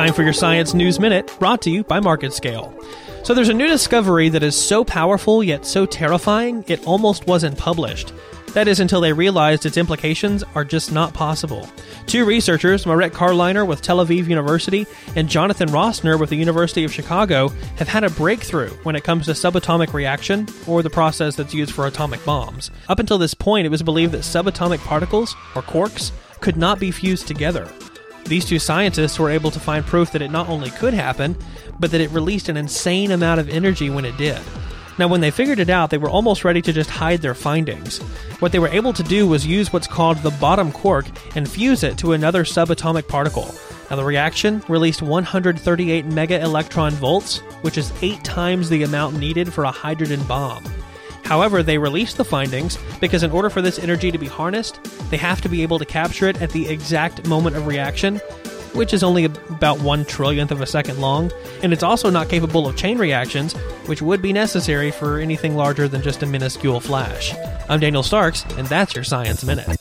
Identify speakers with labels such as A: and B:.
A: Time for your Science News Minute, brought to you by MarketScale. So, there's a new discovery that is so powerful yet so terrifying it almost wasn't published. That is until they realized its implications are just not possible. Two researchers, Marek Karliner with Tel Aviv University and Jonathan Rosner with the University of Chicago, have had a breakthrough when it comes to subatomic reaction, or the process that's used for atomic bombs. Up until this point, it was believed that subatomic particles, or quarks, could not be fused together. These two scientists were able to find proof that it not only could happen, but that it released an insane amount of energy when it did. Now, when they figured it out, they were almost ready to just hide their findings. What they were able to do was use what's called the bottom quark and fuse it to another subatomic particle. Now, the reaction released 138 mega electron volts, which is eight times the amount needed for a hydrogen bomb. However, they released the findings because, in order for this energy to be harnessed, they have to be able to capture it at the exact moment of reaction, which is only about one trillionth of a second long, and it's also not capable of chain reactions, which would be necessary for anything larger than just a minuscule flash. I'm Daniel Starks, and that's your Science Minute.